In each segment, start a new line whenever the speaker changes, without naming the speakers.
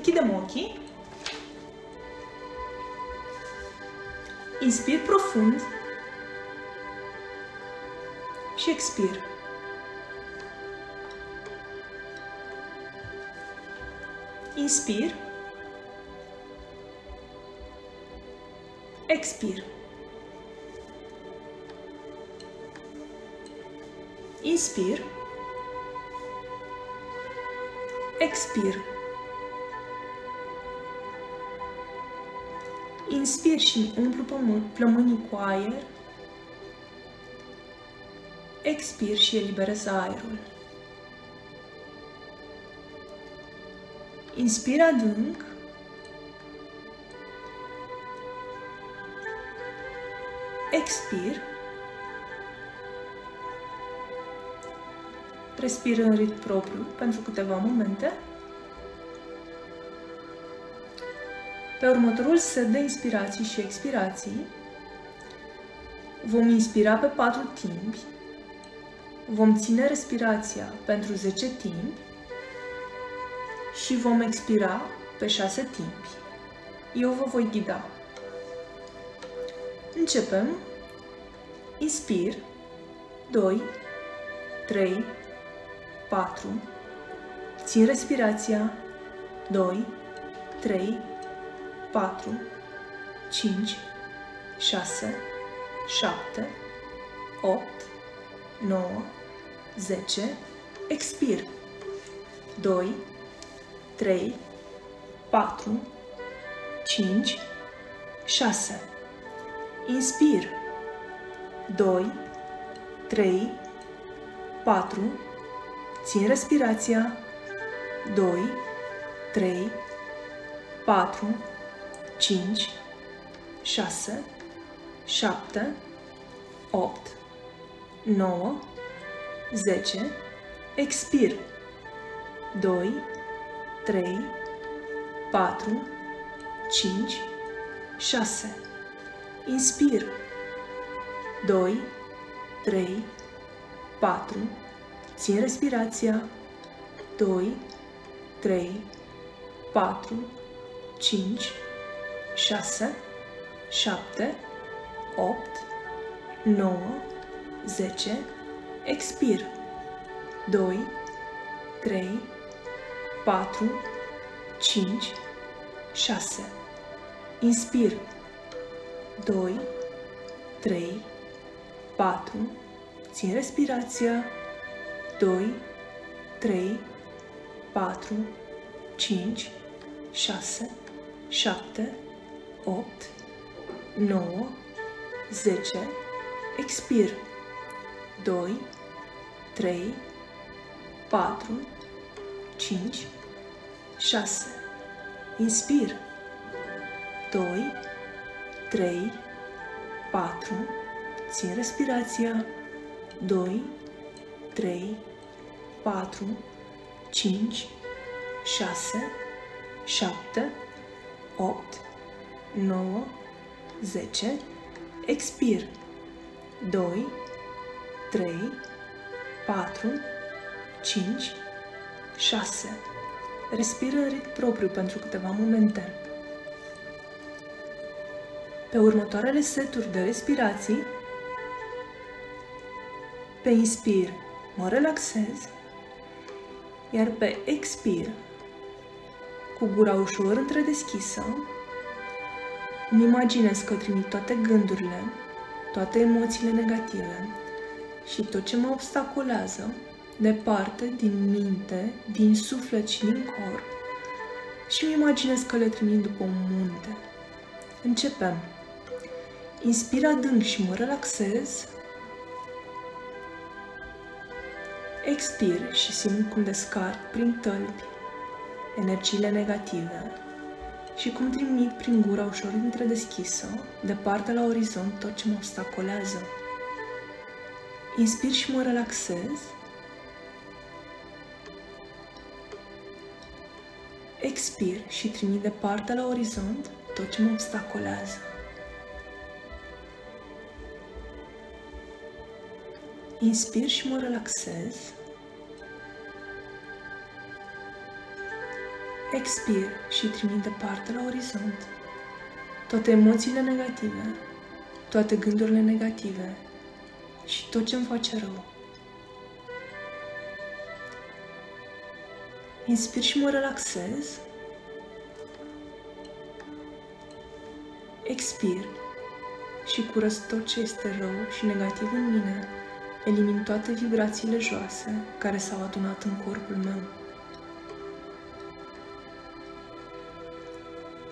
Închidem ochii. Inspir profund și expir. Inspir. Expir. Inspir. Expir. Inspir și umplu plămânii cu aer. Expir și eliberez aerul. Inspir adânc. Expir. Respir în ritm propriu pentru câteva momente. Pe următorul set de inspirații și expirații vom inspira pe 4 timpi, vom ține respirația pentru 10 timpi și vom expira pe 6 timpi. Eu vă voi ghida. Începem. Inspir. 2, 3, 4. Țin respirația. 2, 3, 4, 5, 6, 7, 8, 9, 10. Expir. 2, 3, 4, 5, 6. Inspir. 2, 3, 4. Țin respirația. 2, 3, 4, 5, 6, 7, 8, 9, 10. Expir. 2, 3, 4, 5, 6. Inspir. 2, 3, 4. Țin respirația. 2, 3, 4, 5, 6, 7, 8, 9, 10. Expir. 2, 3, 4, 5, 6. Inspir. 2, 3, 4. Țin respirația. 2, 3, 4, 5, 6, 7, 8, 9, 10. Expir. 2, 3, 4, 5, 6. Inspir. 2, 3, 4. Țin respirația. 2, 3, 4, 5, 6, 7, 8, 9, 10. Expir. 2, 3, 4, 5, 6. Respiră în ritm propriu pentru câteva momente. Pe următoarele seturi de respirații, pe inspir mă relaxez, iar pe expir, cu gura ușor întredeschisă, îmi imaginez că trimit toate gândurile, toate emoțiile negative și tot ce mă obstaculează departe din minte, din suflet și din corp și îmi imaginez că le trimit după un munte. Începem. Inspir adânc și mă relaxez. Expir și simt cum descarc prin tălpi energiile negative și cum trimit prin gura ușor întredeschisă, departe la orizont, tot ce mă obstacolează. Inspir și mă relaxez. Expir și trimit departe la orizont tot ce mă obstacolează. Inspir și mă relaxez. Expir și trimit departe la orizont toate emoțiile negative, toate gândurile negative și tot ce îmi face rău. Inspir și mă relaxez. Expir și curăț tot ce este rău și negativ în mine. Elimin toate vibrațiile joase care s-au adunat în corpul meu.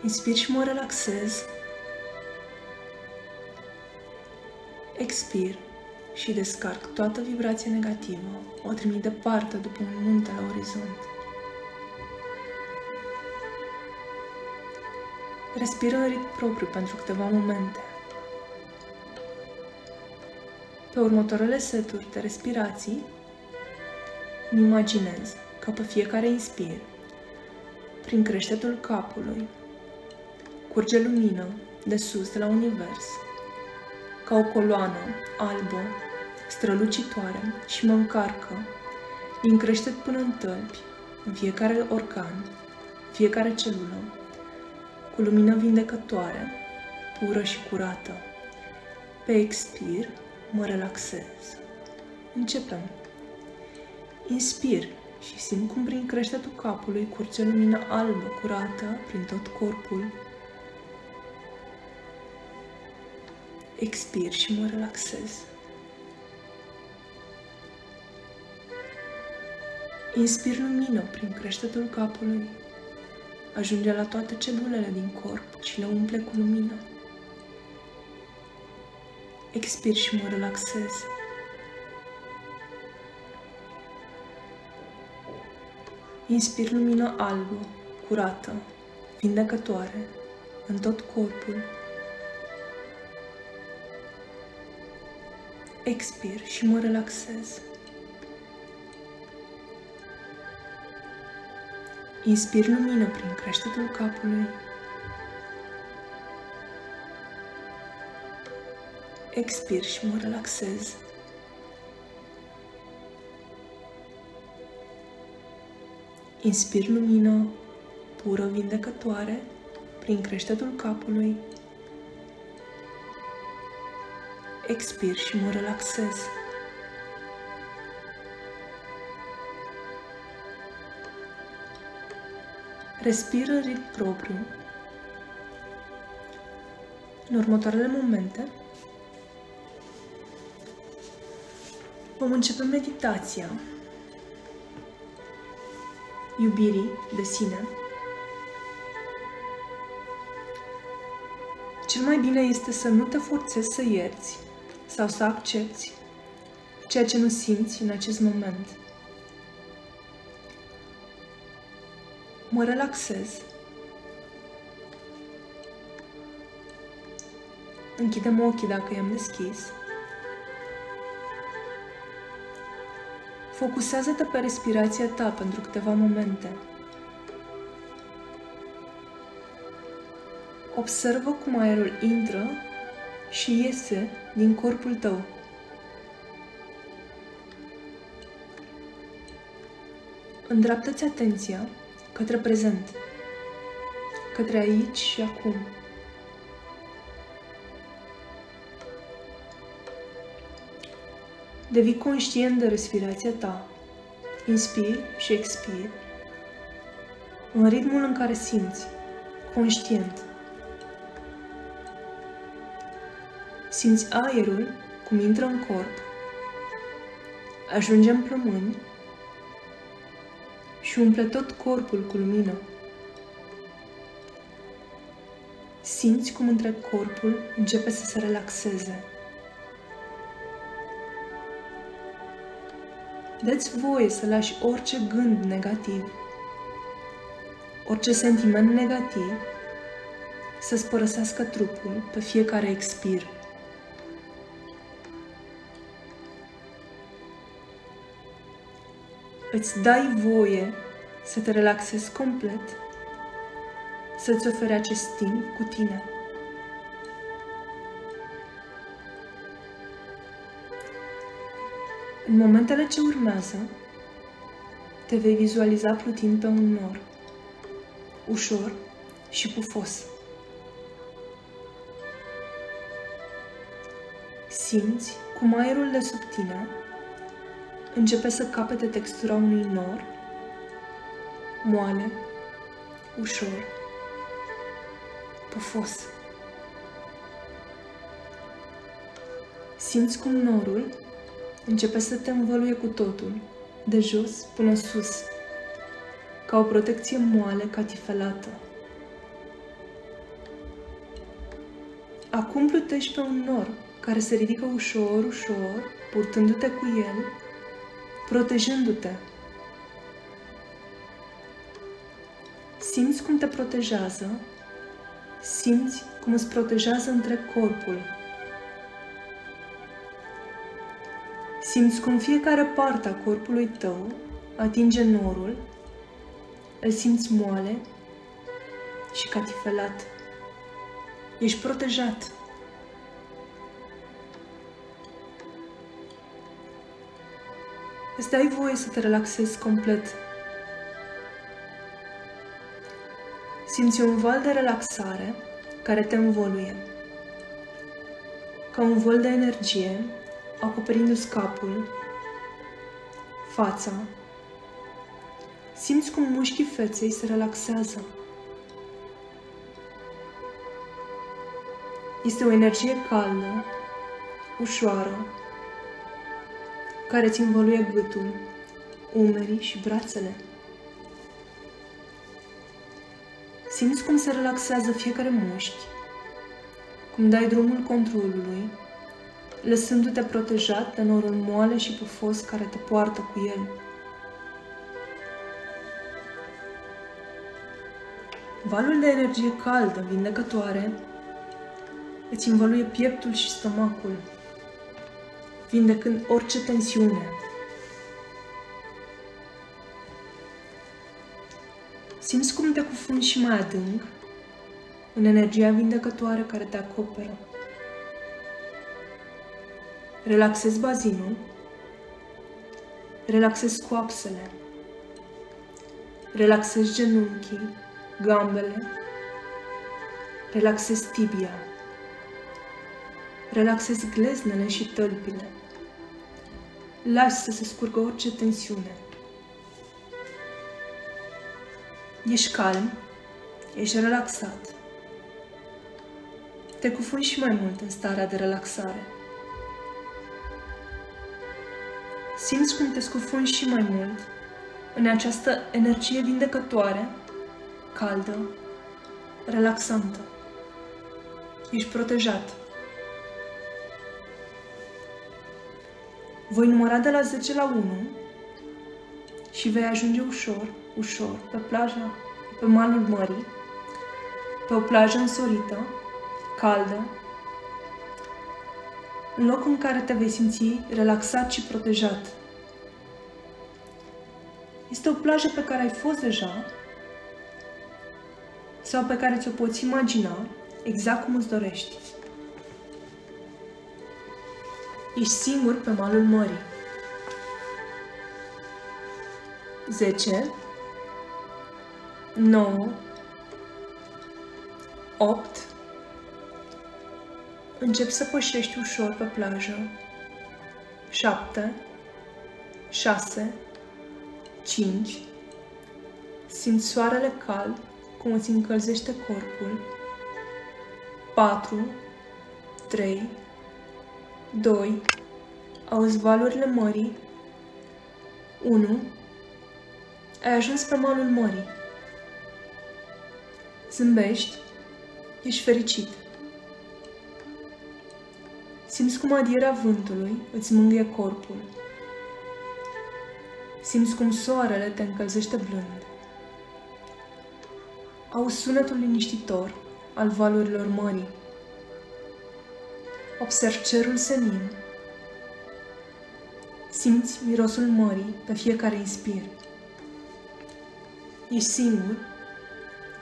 Inspir și mă relaxez. Expir și descarc toată vibrația negativă. O trimit departe după un munte la orizont. Respiră în ritm propriu pentru câteva momente. Pe următoarele seturi de respirații, îmi imaginez că pe fiecare inspir, prin creștetul capului, curge lumină de sus de la univers, ca o coloană albă, strălucitoare și mă încarcă din creștet până în tălpi, în fiecare organ, fiecare celulă, cu lumină vindecătoare, pură și curată. Pe expir, mă relaxez. Începem. Inspir și simt cum prin creștetul capului curge lumină albă, curată, prin tot corpul, expir și mă relaxez. Inspir lumină prin creștetul capului, ajunge la toate celulele din corp și le umple cu lumină. Expir și mă relaxez. Inspir lumină albă, curată, vindecătoare, în tot corpul expir și mă relaxez. Inspir lumină prin creștetul capului. Expir și mă relaxez. Inspir lumină pură vindecătoare prin creștetul capului expir și mă relaxez. Respir în ritm propriu. În următoarele momente vom începe meditația iubirii de sine. Cel mai bine este să nu te forțezi să ierți sau să accepti ceea ce nu simți în acest moment. Mă relaxez. Închidem ochii dacă i-am deschis. Focusează-te pe respirația ta pentru câteva momente. Observă cum aerul intră și iese din corpul tău. Îndreaptă-ți atenția către prezent, către aici și acum. Devii conștient de respirația ta. Inspiri și expiri în ritmul în care simți, conștient. Simți aerul cum intră în corp, ajunge în plămâni și umple tot corpul cu lumină. Simți cum întreg corpul începe să se relaxeze. Dă-ți voie să lași orice gând negativ, orice sentiment negativ să-ți părăsească trupul pe fiecare expir. Îți dai voie să te relaxezi complet, să-ți oferi acest timp cu tine. În momentele ce urmează, te vei vizualiza plutind pe un nor, ușor și pufos. Simți cum aerul de sub tine începe să capete textura unui nor, moale, ușor, pufos. Simți cum norul începe să te învăluie cu totul, de jos până sus, ca o protecție moale catifelată. Acum plutești pe un nor care se ridică ușor, ușor, purtându-te cu el, protejându-te. Simți cum te protejează, simți cum îți protejează între corpul. Simți cum fiecare parte a corpului tău atinge norul, îl simți moale și catifelat. Ești protejat. Îți dai voie să te relaxezi complet. Simți un val de relaxare care te învoluie. Ca un vol de energie, acoperindu-ți capul, fața. Simți cum mușchii feței se relaxează. Este o energie caldă, ușoară, care îți învăluie gâtul, umerii și brațele. Simți cum se relaxează fiecare mușchi, cum dai drumul controlului, lăsându-te protejat de norul moale și pufos care te poartă cu el. Valul de energie caldă, vindecătoare, îți învăluie pieptul și stomacul, vindecând orice tensiune. Simți cum te cufunzi și mai adânc în energia vindecătoare care te acoperă. Relaxezi bazinul, relaxezi coapsele, relaxezi genunchii, gambele, relaxezi tibia, relaxezi gleznele și tălpile. Lași să se scurgă orice tensiune. Ești calm, ești relaxat. Te cufunzi și mai mult în starea de relaxare. Simți cum te scufunzi și mai mult în această energie vindecătoare, caldă, relaxantă. Ești protejat. Voi număra de la 10 la 1 și vei ajunge ușor, ușor, pe plaja, pe malul mării, pe o plajă însorită, caldă, un loc în care te vei simți relaxat și protejat. Este o plajă pe care ai fost deja sau pe care ți-o poți imagina exact cum îți dorești. Ești singur pe malul mării. 10 9 8 Încep să pășești ușor pe plajă. 7 6 5 Simți soarele cald cum îți încălzește corpul. 4 3 2. Auzi valurile mării. 1. Ai ajuns pe malul mării. Zâmbești. Ești fericit. Simți cum adierea vântului îți mângâie corpul. Simți cum soarele te încălzește blând. Auzi sunetul liniștitor al valurilor mării. Observ cerul senin. Simți mirosul mării pe fiecare inspir. Ești singur,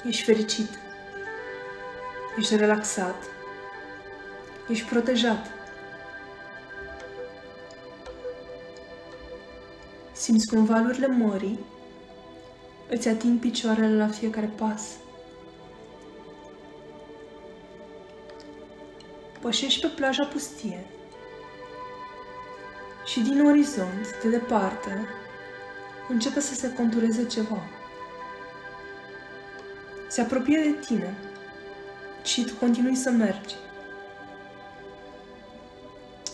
ești fericit, ești relaxat, ești protejat. Simți cum valurile mării îți ating picioarele la fiecare pas. Pășești pe plaja pustie și din orizont, de departe, începe să se contureze ceva. Se apropie de tine și tu continui să mergi.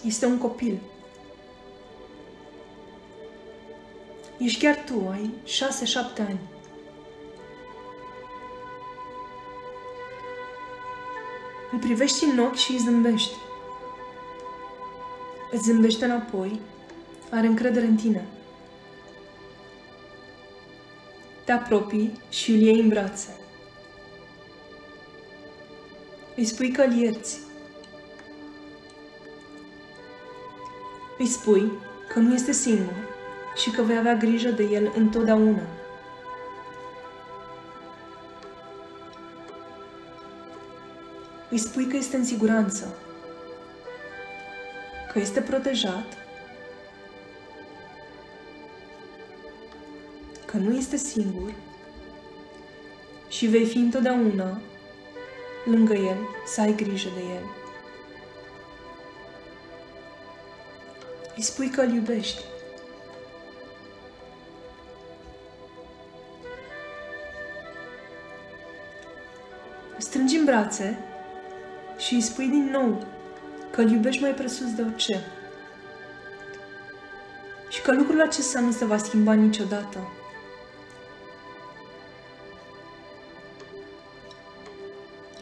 Este un copil. Ești chiar tu, ai șase-șapte ani. Privești în ochi și îi zâmbești. Îți zâmbește înapoi, are încredere în tine. Te apropii și îl iei în brațe. Îi spui că îl ierți. Îi spui că nu este singur și că vei avea grijă de el întotdeauna. Îi spui că este în siguranță, că este protejat, că nu este singur și vei fi întotdeauna lângă el, să ai grijă de el. Îi spui că îl iubești. Strângi în brațe și îi spui din nou că îl iubești mai presus de orice. Și că lucrul acesta nu se va schimba niciodată.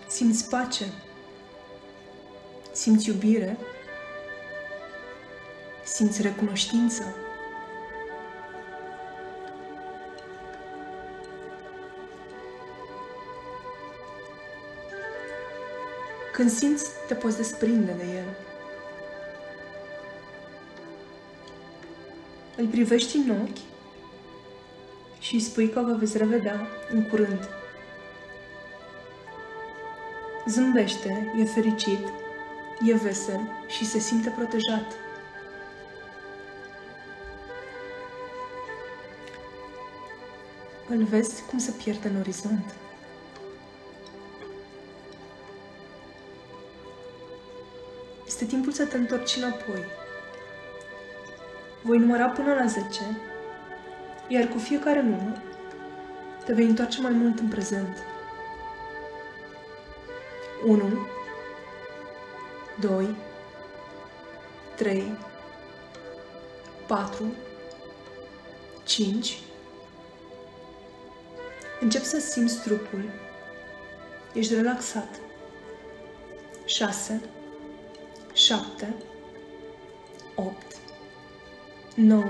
Simți pace, simți iubire, simți recunoștință. Când simți, te poți desprinde de el. Îl privești în ochi și îi spui că vă veți revedea în curând. Zâmbește, e fericit, e vesel și se simte protejat. Îl vezi cum se pierde în orizont. Este timpul să te întorci înapoi. Voi număra până la 10, iar cu fiecare număr te vei întoarce mai mult în prezent. 1, 2, 3, 4, 5. Încep să simți trupul. Ești relaxat. 6, 7, 8, 9,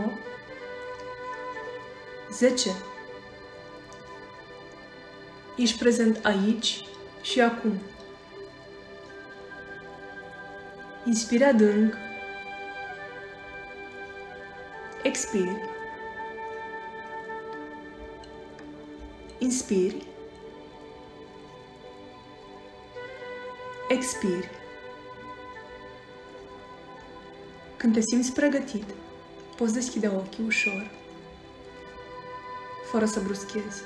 10. Ești prezent aici și acum. Inspire adânc. Expire. Inspire. Expire. Când te simți pregătit, poți deschide ochii ușor, fără să bruschezi.